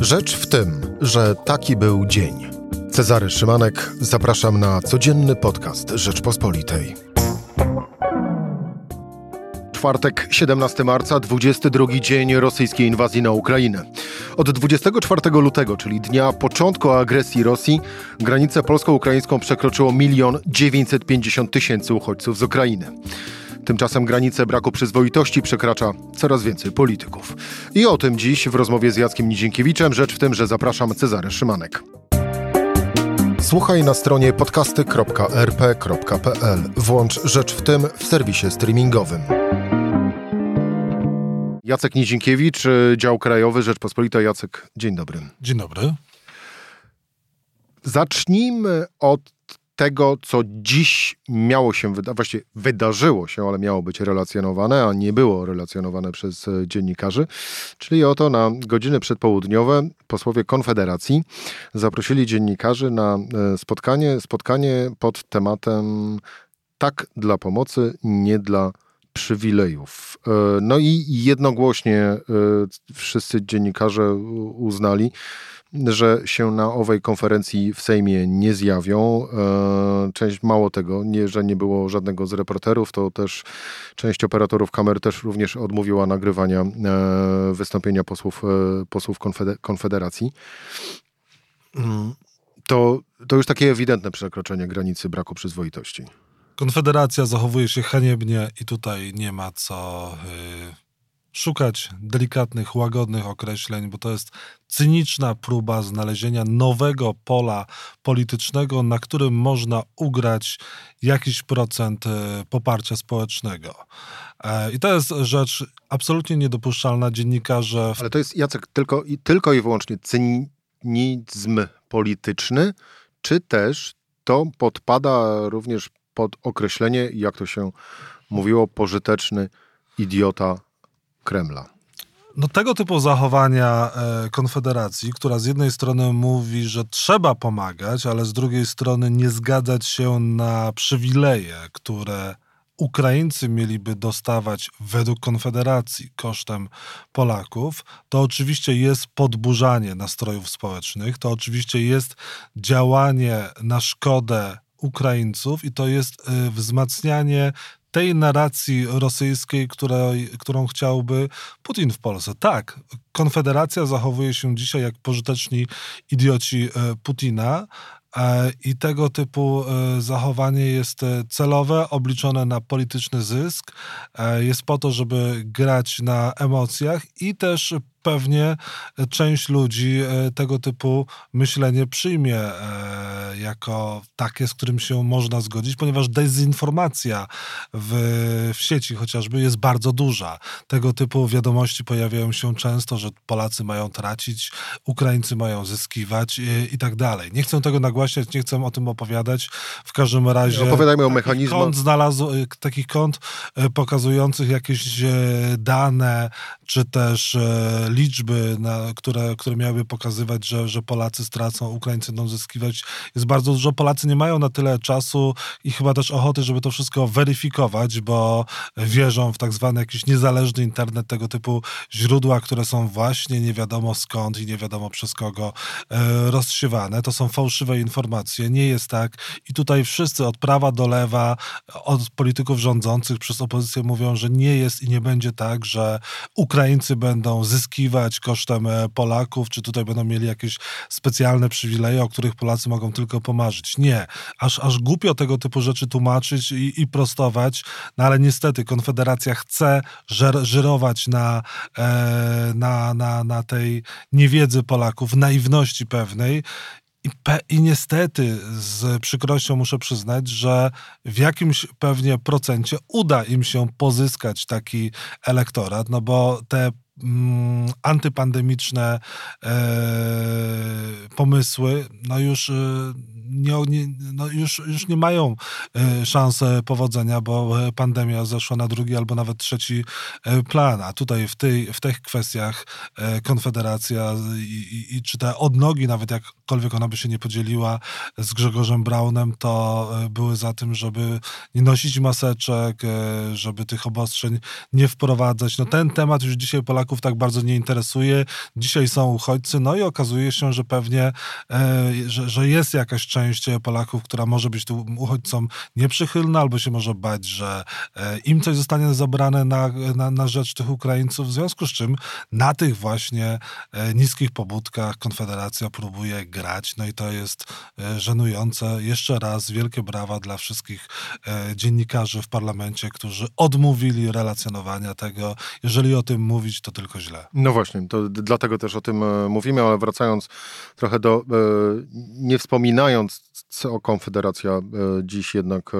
Rzecz w tym, że taki był dzień. Cezary Szymanek, zapraszam na codzienny podcast Rzeczpospolitej. Czwartek, 17 marca, 22 dzień rosyjskiej inwazji na Ukrainę. Od 24 lutego, czyli dnia początku agresji Rosji, granicę polsko-ukraińską przekroczyło 1 950 tysięcy uchodźców z Ukrainy. Tymczasem granice braku przyzwoitości przekracza coraz więcej polityków. I o tym dziś w rozmowie z Jackiem Nidzinkiewiczem. Rzecz w tym, że zapraszam Cezary Szymanek. Słuchaj na stronie podcasty.rp.pl. Włącz Rzecz w tym w serwisie streamingowym. Jacek Nizinkiewicz, dział krajowy Rzeczpospolita. Jacek, dzień dobry. Dzień dobry. Zacznijmy od tego, co dziś miało się wydarzyć, właściwie wydarzyło się, ale miało być relacjonowane, a nie było relacjonowane przez e, dziennikarzy. Czyli oto na godziny przedpołudniowe posłowie Konfederacji zaprosili dziennikarzy na e, spotkanie, spotkanie pod tematem tak dla pomocy, nie dla przywilejów. E, no i jednogłośnie wszyscy dziennikarze uznali, że się na owej konferencji w Sejmie nie zjawią. E, część, mało tego, nie, że nie było żadnego z reporterów, to też część operatorów kamer też również odmówiła nagrywania e, wystąpienia posłów, e, posłów Konfederacji. Mm, to, to już takie ewidentne przekroczenie granicy braku przyzwoitości. Konfederacja zachowuje się haniebnie i tutaj nie ma co... Yy szukać delikatnych, łagodnych określeń, bo to jest cyniczna próba znalezienia nowego pola politycznego, na którym można ugrać jakiś procent e, poparcia społecznego. E, I to jest rzecz absolutnie niedopuszczalna. Dziennikarze. Ale to jest, Jacek, tylko, tylko i wyłącznie cynizm polityczny, czy też to podpada również pod określenie, jak to się mówiło, pożyteczny idiota Kremla. No tego typu zachowania e, Konfederacji, która z jednej strony mówi, że trzeba pomagać, ale z drugiej strony nie zgadzać się na przywileje, które Ukraińcy mieliby dostawać według Konfederacji kosztem Polaków, to oczywiście jest podburzanie nastrojów społecznych, to oczywiście jest działanie na szkodę Ukraińców i to jest e, wzmacnianie tej narracji rosyjskiej, której, którą chciałby Putin w Polsce. Tak, Konfederacja zachowuje się dzisiaj jak pożyteczni idioci e, Putina, e, i tego typu e, zachowanie jest celowe, obliczone na polityczny zysk, jest po to, żeby grać na emocjach i też pewnie część ludzi e, tego typu myślenie przyjmie e, jako takie, z którym się można zgodzić, ponieważ dezinformacja w, w sieci chociażby jest bardzo duża. Tego typu wiadomości pojawiają się często, że Polacy mają tracić, Ukraińcy mają zyskiwać i, e, i tak dalej. Nie chcę tego nagłaśniać, nie chcę o tym opowiadać. W każdym razie... Opowiadajmy o mechanizmach. Kont znalazł, takich kont pokazujących jakieś dane, czy też liczby, na, które, które miałyby pokazywać, że, że Polacy stracą, Ukraińcy będą zyskiwać, jest bardzo dużo. Polacy nie mają na tyle czasu i chyba też ochoty, żeby to wszystko weryfikować, bo wierzą w tak zwany jakiś niezależny internet, tego typu źródła, które są właśnie nie wiadomo skąd i nie wiadomo przez kogo e, rozsiewane. To są fałszywe informacje. Nie jest tak. I tutaj wszyscy od prawa do lewa, od polityków rządzących przez opozycję mówią, że nie jest i nie będzie tak, że Ukraińcy będą zyskiwać kosztem e, Polaków, czy tutaj będą mieli jakieś specjalne przywileje, o których Polacy mogą tylko pomarzyć. Nie. Aż, aż głupio tego typu rzeczy tłumaczyć i, i prostować, no ale niestety Konfederacja chce żer, żyrować na, e, na, na, na tej niewiedzy Polaków, naiwności pewnej i, pe, I, niestety z przykrością muszę przyznać, że w jakimś pewnie procencie uda im się pozyskać taki elektorat, no bo te mm, antypandemiczne e, pomysły, no już, e, nie, no już, już nie mają e, szans powodzenia, bo pandemia zeszła na drugi albo nawet trzeci plan. A tutaj w, tej, w tych kwestiach Konfederacja i, i, i czy te odnogi, nawet jak jakkolwiek ona by się nie podzieliła z Grzegorzem Braunem, to e, były za tym, żeby nie nosić maseczek, e, żeby tych obostrzeń nie wprowadzać. No ten temat już dzisiaj Polaków tak bardzo nie interesuje. Dzisiaj są uchodźcy, no i okazuje się, że pewnie, że, że jest jakaś część Polaków, która może być tu uchodźcom nieprzychylna, albo się może bać, że im coś zostanie zabrane na, na, na rzecz tych Ukraińców, w związku z czym na tych właśnie niskich pobudkach Konfederacja próbuje grać, no i to jest e, żenujące. Jeszcze raz wielkie brawa dla wszystkich e, dziennikarzy w parlamencie, którzy odmówili relacjonowania tego. Jeżeli o tym mówić, to tylko źle. No właśnie, to dlatego też o tym e, mówimy, ale wracając trochę do, nie wspominając, co Konfederacja dziś jednak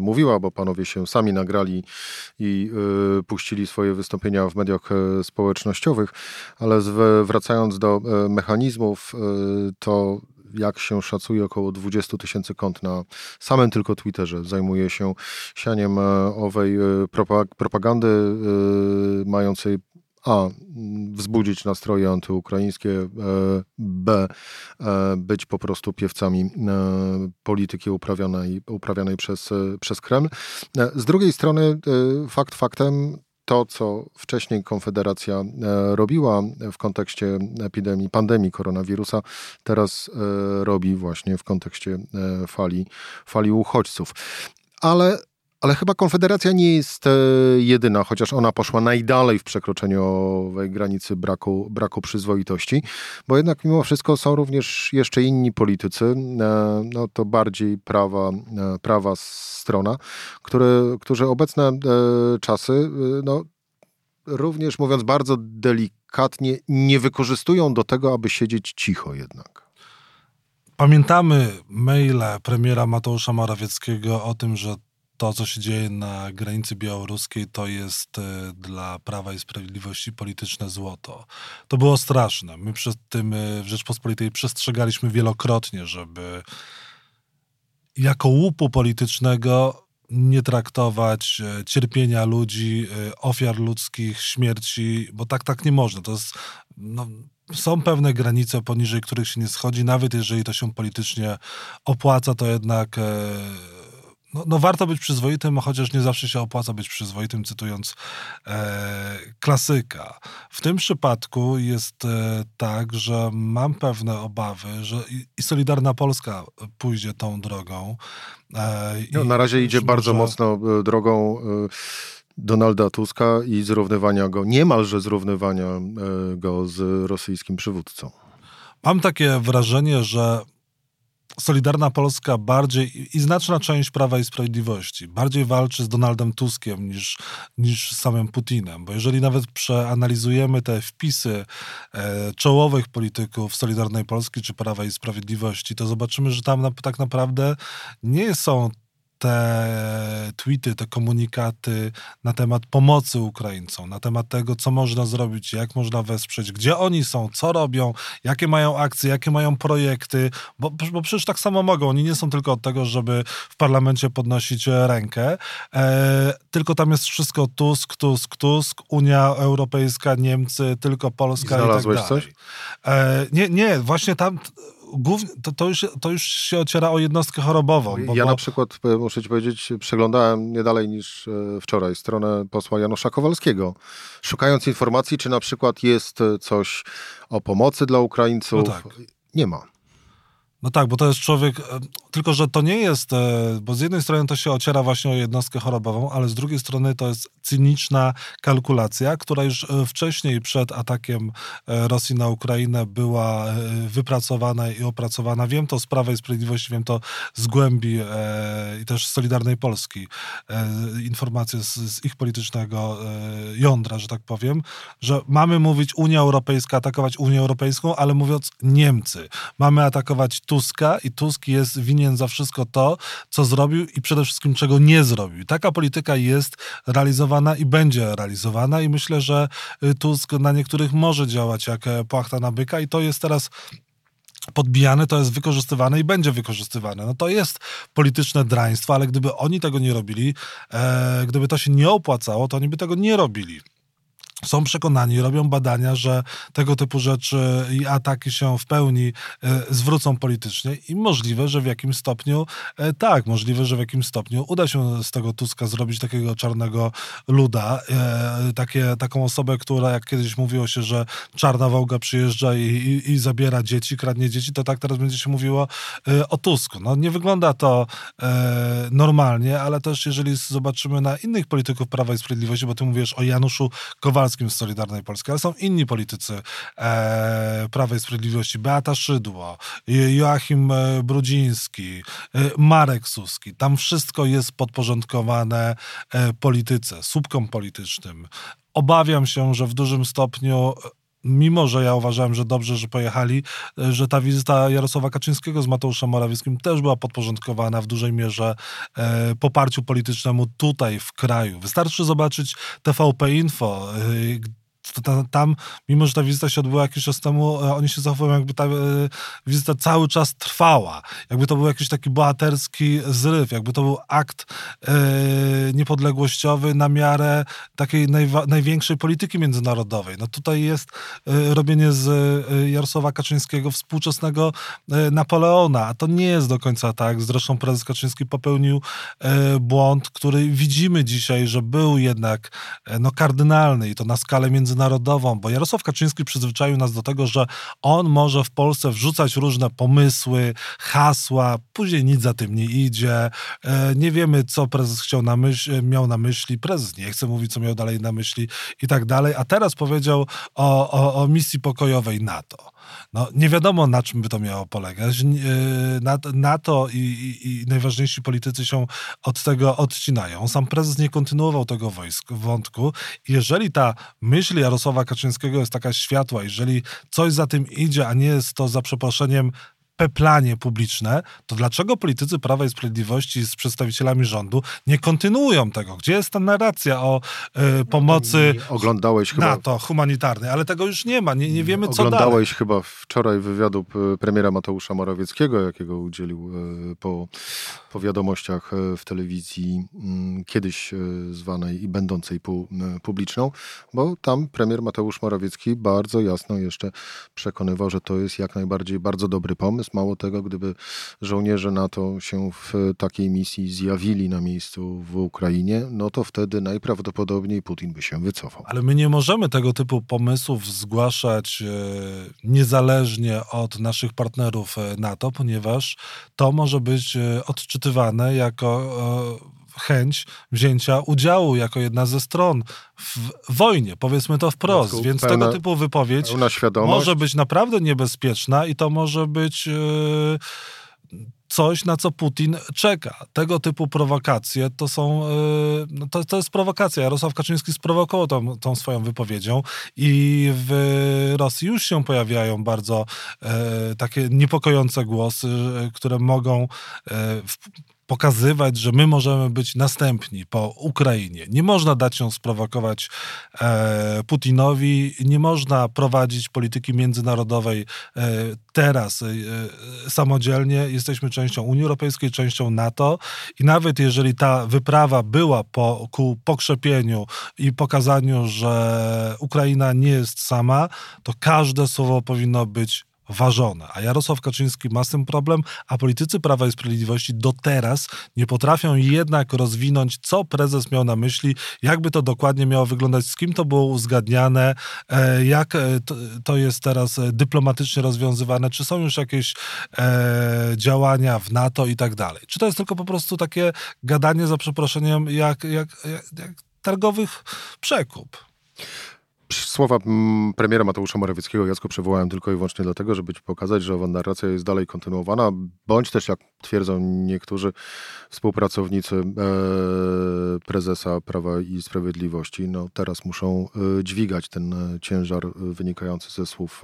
mówiła, bo panowie się sami nagrali i puścili swoje wystąpienia w mediach społecznościowych, ale wracając do mechanizmów, to jak się szacuje, około 20 tysięcy kont na samym tylko Twitterze zajmuje się sianiem e, owej e, propagandy e, mającej a. wzbudzić nastroje antyukraińskie, b. być po prostu piewcami polityki uprawianej, uprawianej przez, przez Kreml. Z drugiej strony, fakt faktem, to, co wcześniej Konfederacja e, robiła w kontekście epidemii, pandemii koronawirusa, teraz e, robi właśnie w kontekście e, fali, fali uchodźców. Ale ale chyba Konfederacja nie jest jedyna, chociaż ona poszła najdalej w przekroczeniu granicy braku, braku przyzwoitości, bo jednak mimo wszystko są również jeszcze inni politycy, no to bardziej prawa, prawa strona, które, którzy obecne czasy no, również mówiąc bardzo delikatnie, nie wykorzystują do tego, aby siedzieć cicho jednak. Pamiętamy maile premiera Mateusza Morawieckiego o tym, że to, co się dzieje na granicy białoruskiej, to jest e, dla Prawa i Sprawiedliwości polityczne złoto. To było straszne. My przed tym e, w Rzeczpospolitej przestrzegaliśmy wielokrotnie, żeby jako łupu politycznego nie traktować e, cierpienia ludzi, ofiar ludzkich, śmierci, bo tak tak nie można. To jest, no, są pewne granice, poniżej których się nie schodzi, nawet jeżeli to się politycznie opłaca, to jednak e, no, no, warto być przyzwoitym, chociaż nie zawsze się opłaca być przyzwoitym, cytując e, klasyka. W tym przypadku jest e, tak, że mam pewne obawy, że i, i Solidarna Polska pójdzie tą drogą. E, no, na razie idzie bardzo mocno e, drogą e, Donalda Tuska i zrównywania go, niemalże zrównywania e, go z rosyjskim przywódcą. Mam takie wrażenie, że Solidarna Polska bardziej i znaczna część Prawa i Sprawiedliwości bardziej walczy z Donaldem Tuskiem niż, niż samym Putinem. Bo jeżeli nawet przeanalizujemy te wpisy e, czołowych polityków Solidarnej Polski czy Prawa i Sprawiedliwości, to zobaczymy, że tam na, tak naprawdę nie są te tweety, te komunikaty na temat pomocy Ukraińcom, na temat tego, co można zrobić, jak można wesprzeć, gdzie oni są, co robią, jakie mają akcje, jakie mają projekty, bo, bo przecież tak samo mogą. Oni nie są tylko od tego, żeby w parlamencie podnosić rękę, e, tylko tam jest wszystko Tusk, Tusk, Tusk, Unia Europejska, Niemcy, tylko Polska i, i tak dalej. coś? E, nie, nie, właśnie tam głównie, to, to, już, to już się ociera o jednostkę chorobową. Bo, ja bo... na przykład, e, muszę ci powiedzieć, przeglądałem nie dalej niż e, wczoraj stronę posła Janusza Kowalskiego, szukając informacji, czy na przykład jest e, coś o pomocy dla Ukraińców. No tak. Nie ma. No tak, bo to jest człowiek, e, tylko że to nie jest, e, bo z jednej strony to się ociera właśnie o jednostkę chorobową, ale z drugiej strony to jest cyniczna kalkulacja, która już e, wcześniej przed atakiem Rosji na Ukrainę była wypracowana i opracowana. Wiem to z Prawa i Sprawiedliwości, wiem to z głębi i też z Solidarnej Polski. Informacje z, z ich politycznego jądra, że tak powiem, że mamy mówić Unia Europejska, atakować Unię Europejską, ale mówiąc Niemcy. Mamy atakować Tuska i Tusk jest winien za wszystko to, co zrobił i przede wszystkim czego nie zrobił. Taka polityka jest realizowana i będzie realizowana i myślę, że y, Tusk na niektórych może działać jak e, płachta na byka i to jest teraz podbijane, to jest wykorzystywane i będzie wykorzystywane. No to jest polityczne draństwo, ale gdyby oni tego nie robili, e, gdyby to się nie opłacało, to oni by tego nie robili. Są przekonani, robią badania, że tego typu rzeczy i ataki się w pełni e, zwrócą politycznie i możliwe, że w jakimś stopniu e, tak, możliwe, że w jakimś stopniu uda się z tego Tuska zrobić takiego czarnego luda, e, takie, taką osobę, która jak kiedyś mówiło się, że czarna wołga przyjeżdża i, i, i zabiera dzieci, kradnie dzieci, to tak teraz będzie się mówiło o Tusku. No nie wygląda to normalnie, ale też jeżeli zobaczymy na innych polityków Prawa i Sprawiedliwości, bo ty mówisz o Januszu Kowalskim, z Solidarnej Polski, ale są inni politycy e, Sprawiedliwości. Beata Szydło, Joachim e, Brudziński, e, Marek Suski. Tam wszystko jest podporządkowane e, polityce, słupkom politycznym. Obawiam się, że w dużym stopniu mimo że ja uważałem, że dobrze, że pojechali, e, że ta wizyta Jarosława Kaczyńskiego z Mateuszem Morawieckim też była podporządkowana w dużej mierze e, poparciu politycznemu tutaj w kraju. Wystarczy zobaczyć TVP Info, e, tam, mimo że ta wizyta się odbyła jakiś czas temu, e, oni się zachowują, jakby ta e, wizyta cały czas trwała. Jakby to był jakiś taki bohaterski zryw, jakby to był akt e, niepodległościowy na miarę takiej największej polityki międzynarodowej. No tutaj jest robienie z Jarosława Kaczyńskiego współczesnego Napoleona, a to nie jest do końca tak. Zresztą prezes Kaczyński popełnił błąd, który widzimy dzisiaj, że był jednak no, kardynalny i to na skalę międzynarodową międzynarodową, bo Jarosław Kaczyński przyzwyczaił nas do tego, że on może w Polsce wrzucać różne pomysły, hasła, później nic za tym nie idzie. E, nie wiemy, co prezes chciał na myśl, miał na myśli, prezes nie chce mówić, co miał dalej na myśli i tak dalej, a teraz powiedział o, o, o misji pokojowej NATO. No, nie wiadomo, na czym by to miało polegać. NATO e, i, i, i, najważniejsi politycy się od tego odcinają. Sam prezes nie kontynuował tego wojsk, wątku. Jeżeli ta myśl Jarosława Kaczyńskiego jest taka światła, jeżeli coś za tym idzie, a nie jest to za przeproszeniem peplanie publiczne, to dlaczego politycy Prawa i Sprawiedliwości z przedstawicielami rządu nie kontynuują tego? Gdzie jest ta narracja o y, pomocy Oglądałeś chyba... NATO humanitarnej? Ale tego już nie ma, nie, nie wiemy co dalej. Oglądałeś chyba wczoraj wywiadu premiera Mateusza Morawieckiego, jakiego udzielił y, po, po wiadomościach y, w telewizji mm, kiedyś zwanej i będącej pu, publiczną, bo tam premier Mateusz Morawiecki bardzo jasno jeszcze przekonywał, że to jest jak najbardziej bardzo dobry pomysł, Mało tego, gdyby żołnierze NATO się w takiej misji zjawili na miejscu w Ukrainie, no to wtedy najprawdopodobniej Putin by się wycofał. Ale my nie możemy tego typu pomysłów zgłaszać e, niezależnie od naszych partnerów e, NATO, ponieważ to może być e, odczytywane jako chęć wzięcia udziału jako jedna ze stron w wojnie, powiedzmy to wprost. Więc pełna, tego typu wypowiedź może być naprawdę niebezpieczna i to może być. Yy, coś, na co Putin czeka. Tego typu prowokacje to są, no to, to jest prowokacja. Jarosław Kaczyński sprowokował tą, tą swoją wypowiedzią i w Rosji już się pojawiają bardzo e, takie niepokojące głosy, które mogą e, w, pokazywać, że my możemy być następni po Ukrainie. Nie można dać się sprowokować e, Putinowi, nie można prowadzić polityki międzynarodowej e, teraz e, samodzielnie. Jesteśmy częścią Unii Europejskiej, częścią NATO i nawet jeżeli ta wyprawa była po, ku pokrzepieniu i pokazaniu, że Ukraina nie jest sama, to każde słowo powinno być ważone. A Jarosław Kaczyński ma z tym problem, a politycy Prawa i Sprawiedliwości do teraz nie potrafią jednak rozwinąć, co prezes miał na myśli, jakby to dokładnie miało wyglądać, z kim to było uzgadniane, e, jak e, to jest teraz e, dyplomatycznie rozwiązywane, czy są już jakieś działania w NATO i tak dalej. Czy to jest tylko po prostu takie gadanie za przeproszeniem jak, jak, jak, jak targowych przekup? Słowa mm, premiera Mateusza Morawieckiego Jacko przywołałem tylko i wyłącznie dlatego, żeby pokazać, że owa narracja jest dalej kontynuowana, bądź też, jak twierdzą niektórzy współpracownicy e, prezesa Prawa i Sprawiedliwości, no teraz muszą e, dźwigać ten e, ciężar wynikający ze słów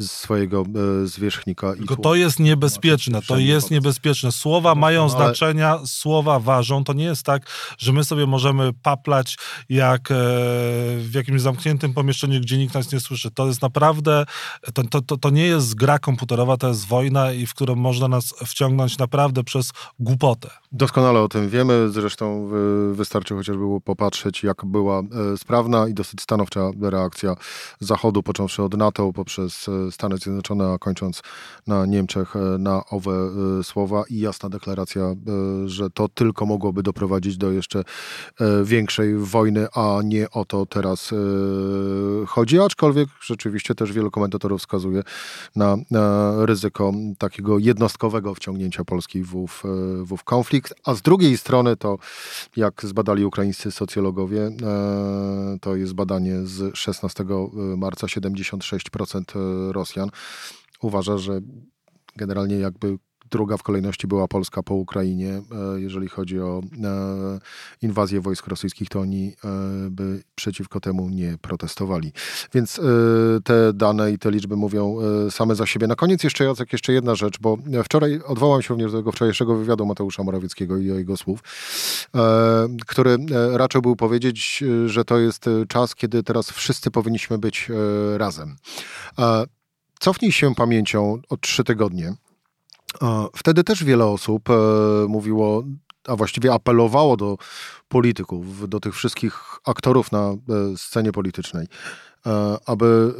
swojego zwierzchnika. Tylko to jest niebezpieczne, to jest niebezpieczne. Słowa no, mają no, ale... znaczenia, słowa ważą. To nie jest tak, że my sobie możemy paplać jak w jakimś zamkniętym zamkniętym pomieszczeniu, gdzie nikt nas nie słyszy. To jest naprawdę, to, to, to, to nie jest gra komputerowa, to jest wojna i w którą można nas wciągnąć naprawdę przez głupotę. Doskonale o tym wiemy, zresztą wystarczy chociażby popatrzeć, jak była e, sprawna i dosyć stanowcza reakcja Zachodu, począwszy od NATO, poprzez e, Stany Zjednoczone, a kończąc na Niemczech, e, na owe słowa i jasna deklaracja, że to tylko mogłoby doprowadzić do jeszcze większej wojny, a nie o to teraz chodzi, aczkolwiek rzeczywiście też wielu komentatorów wskazuje na ryzyko takiego jednostkowego wciągnięcia Polski w, w, w konflikt. A z drugiej strony to, jak zbadali ukraińscy socjologowie, e, to jest badanie z 16 marca, 76% Rosjan uważa, że generalnie jakby Druga w kolejności była Polska po Ukrainie. E, jeżeli chodzi o e, inwazję wojsk rosyjskich, to oni e, by przeciwko temu nie protestowali. Więc te dane i te liczby mówią same za siebie. Na koniec jeszcze Jacek, jeszcze jedna rzecz, bo wczoraj odwołam się również do tego wczorajszego wywiadu Mateusza Morawieckiego i jego słów, który raczył był powiedzieć, że to jest czas, kiedy teraz wszyscy powinniśmy być razem. Cofnij się pamięcią o trzy tygodnie. Wtedy też wiele osób e, mówiło, a właściwie apelowało do polityków, do tych wszystkich aktorów na e, scenie politycznej, e, aby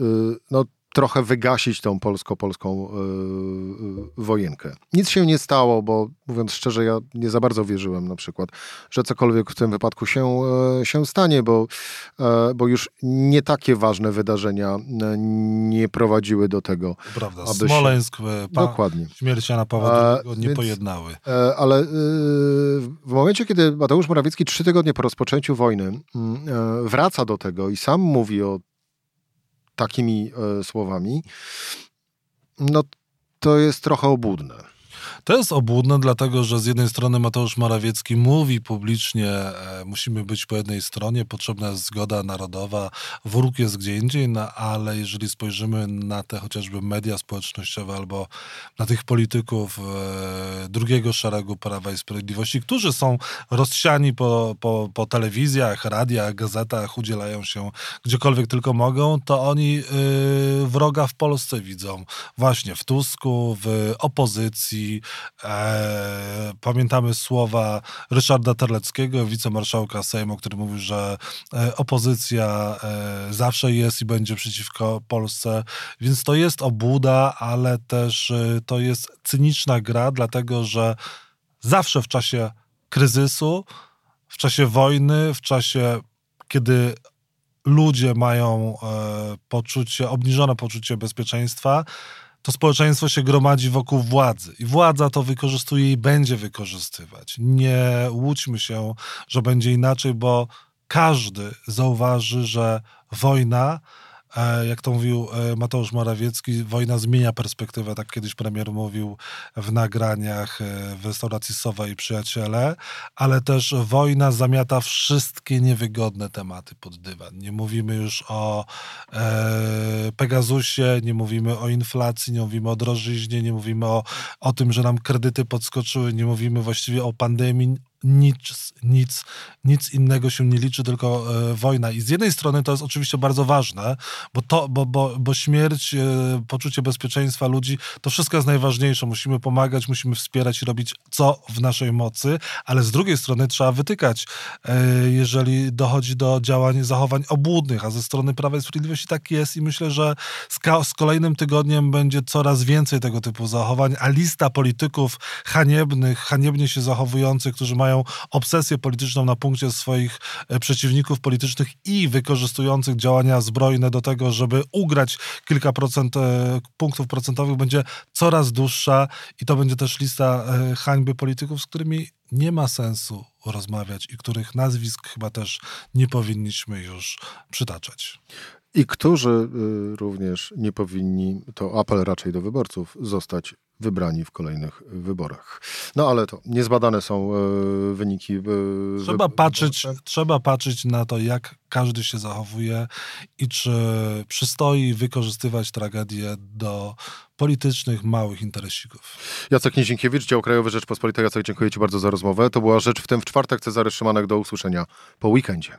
no, trochę wygasić tą polsko-polską yy, wojenkę. Nic się nie stało, bo mówiąc szczerze, ja nie za bardzo wierzyłem na przykład, że cokolwiek w tym wypadku się, yy, się stanie, bo, yy, bo już nie takie ważne wydarzenia nie prowadziły do tego. Prawda, aby Smoleńsk, się... dokładnie. śmierć Jana Pawła II nie pojednały. Ale w momencie, kiedy Mateusz Morawiecki trzy tygodnie po rozpoczęciu wojny mm, wraca do tego i sam mówi o takimi e, słowami, no to jest trochę obłudne. To jest obłudne, dlatego że z jednej strony Mateusz Morawiecki mówi publicznie, e, musimy być po jednej stronie, potrzebna jest zgoda narodowa, wróg jest gdzie indziej, no, ale jeżeli spojrzymy na te chociażby media społecznościowe albo na tych polityków e, drugiego szeregu Prawa i Sprawiedliwości, którzy są rozsiani po, po, po telewizjach, radiach, gazetach, udzielają się gdziekolwiek tylko mogą, to oni y, wroga w Polsce widzą. Właśnie w Tusku, w opozycji, E, pamiętamy słowa Ryszarda Terleckiego, wicemarszałka Sejmu, który mówił, że e, opozycja e, zawsze jest i będzie przeciwko Polsce, więc to jest obłuda, ale też e, to jest cyniczna gra, dlatego że zawsze w czasie kryzysu, w czasie wojny, w czasie, kiedy ludzie mają poczucie, obniżone poczucie bezpieczeństwa, to społeczeństwo się gromadzi wokół władzy i władza to wykorzystuje i będzie wykorzystywać. Nie łudźmy się, że będzie inaczej, bo każdy zauważy, że wojna jak to mówił e, Mateusz Morawiecki, wojna zmienia perspektywę, tak kiedyś premier mówił w nagraniach e, w restauracji Sowa i Przyjaciele, ale też wojna zamiata wszystkie niewygodne tematy pod dywan. Nie mówimy już o e, Pegasusie, nie mówimy o inflacji, nie mówimy o drożyźnie, nie mówimy o, o tym, że nam kredyty podskoczyły, nie mówimy właściwie o pandemii, nic, nic, nic innego się nie liczy, tylko e, wojna. I z jednej strony to jest oczywiście bardzo ważne, bo, to, bo, bo, bo śmierć, e, poczucie bezpieczeństwa ludzi, to wszystko jest najważniejsze. Musimy pomagać, musimy wspierać i robić co w naszej mocy, ale z drugiej strony trzeba wytykać, e, jeżeli dochodzi do działań, zachowań obłudnych, a ze strony Prawa i Sprawiedliwości tak jest i myślę, że z, z kolejnym tygodniem będzie coraz więcej tego typu zachowań, a lista polityków haniebnych, haniebnie się zachowujących, którzy mają mają obsesję polityczną na punkcie swoich e, przeciwników politycznych i wykorzystujących działania zbrojne do tego, żeby ugrać kilka procent e, punktów procentowych, będzie coraz dłuższa i to będzie też lista e, hańby polityków, z którymi nie ma sensu rozmawiać i których nazwisk chyba też nie powinniśmy już przytaczać. I którzy y, również nie powinni, to apel raczej do wyborców, zostać wybrani w kolejnych wyborach. No ale to niezbadane są e, wyniki. E, trzeba, patrzeć, trzeba patrzeć na to, jak każdy się zachowuje i czy przystoi wykorzystywać tragedię do politycznych, małych interesików. Jacek Nizinkiewicz, Dział Krajowy Rzeczpospolitej. Jacek, dziękuję Ci bardzo za rozmowę. To była Rzecz w tym w czwartek. Cezary Szymanek. Do usłyszenia po weekendzie.